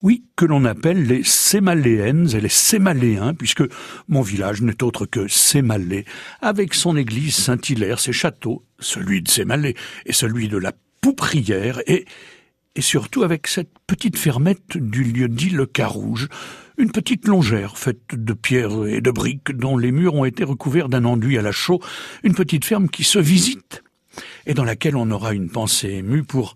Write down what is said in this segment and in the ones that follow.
Oui, que l'on appelle les Sémaléennes et les Sémaléens, puisque mon village n'est autre que Sémalé, avec son église Saint-Hilaire, ses châteaux, celui de Sémalé et celui de la Pouprière, et, et surtout avec cette petite fermette du lieu-dit Le Carouge, une petite longère faite de pierres et de briques dont les murs ont été recouverts d'un enduit à la chaux, une petite ferme qui se visite et dans laquelle on aura une pensée émue pour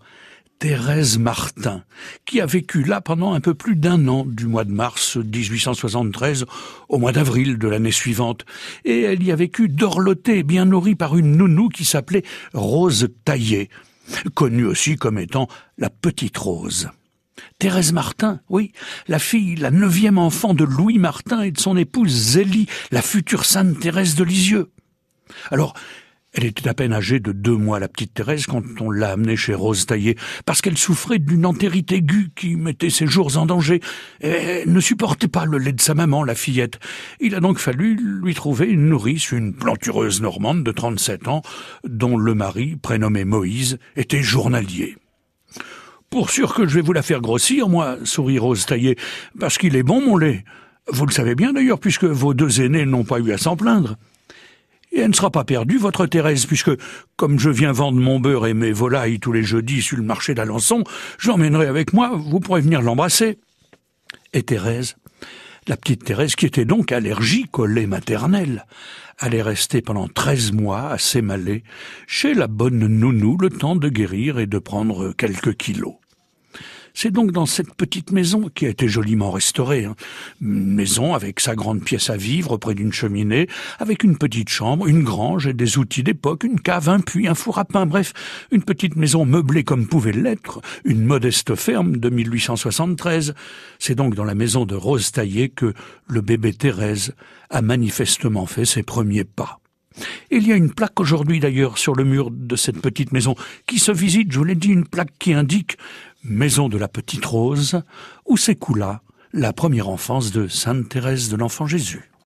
Thérèse Martin, qui a vécu là pendant un peu plus d'un an, du mois de mars 1873 au mois d'avril de l'année suivante, et elle y a vécu dorlotée, bien nourrie par une nounou qui s'appelait Rose Taillé, connue aussi comme étant la Petite Rose. Thérèse Martin, oui, la fille, la neuvième enfant de Louis Martin et de son épouse Zélie, la future sainte Thérèse de Lisieux. Alors, elle était à peine âgée de deux mois, la petite Thérèse, quand on l'a amenée chez Rose Taillé, parce qu'elle souffrait d'une entérite aiguë qui mettait ses jours en danger. Elle ne supportait pas le lait de sa maman, la fillette. Il a donc fallu lui trouver une nourrice, une plantureuse normande de 37 ans, dont le mari, prénommé Moïse, était journalier. Pour sûr que je vais vous la faire grossir, moi, sourit Rose Taillé, parce qu'il est bon, mon lait. Vous le savez bien d'ailleurs, puisque vos deux aînés n'ont pas eu à s'en plaindre. Et elle ne sera pas perdue, votre Thérèse, puisque, comme je viens vendre mon beurre et mes volailles tous les jeudis sur le marché d'Alençon, je l'emmènerai avec moi, vous pourrez venir l'embrasser. Et Thérèse, la petite Thérèse, qui était donc allergique au lait maternel, allait rester pendant treize mois à s'émaler chez la bonne nounou le temps de guérir et de prendre quelques kilos. C'est donc dans cette petite maison qui a été joliment restaurée, hein. une maison avec sa grande pièce à vivre près d'une cheminée, avec une petite chambre, une grange et des outils d'époque, une cave, un puits, un four à pain, bref, une petite maison meublée comme pouvait l'être, une modeste ferme de 1873. C'est donc dans la maison de Rose Taillé que le bébé Thérèse a manifestement fait ses premiers pas. Il y a une plaque aujourd'hui d'ailleurs sur le mur de cette petite maison qui se visite, je vous l'ai dit, une plaque qui indique Maison de la Petite Rose, où s'écoula la première enfance de Sainte Thérèse de l'Enfant Jésus.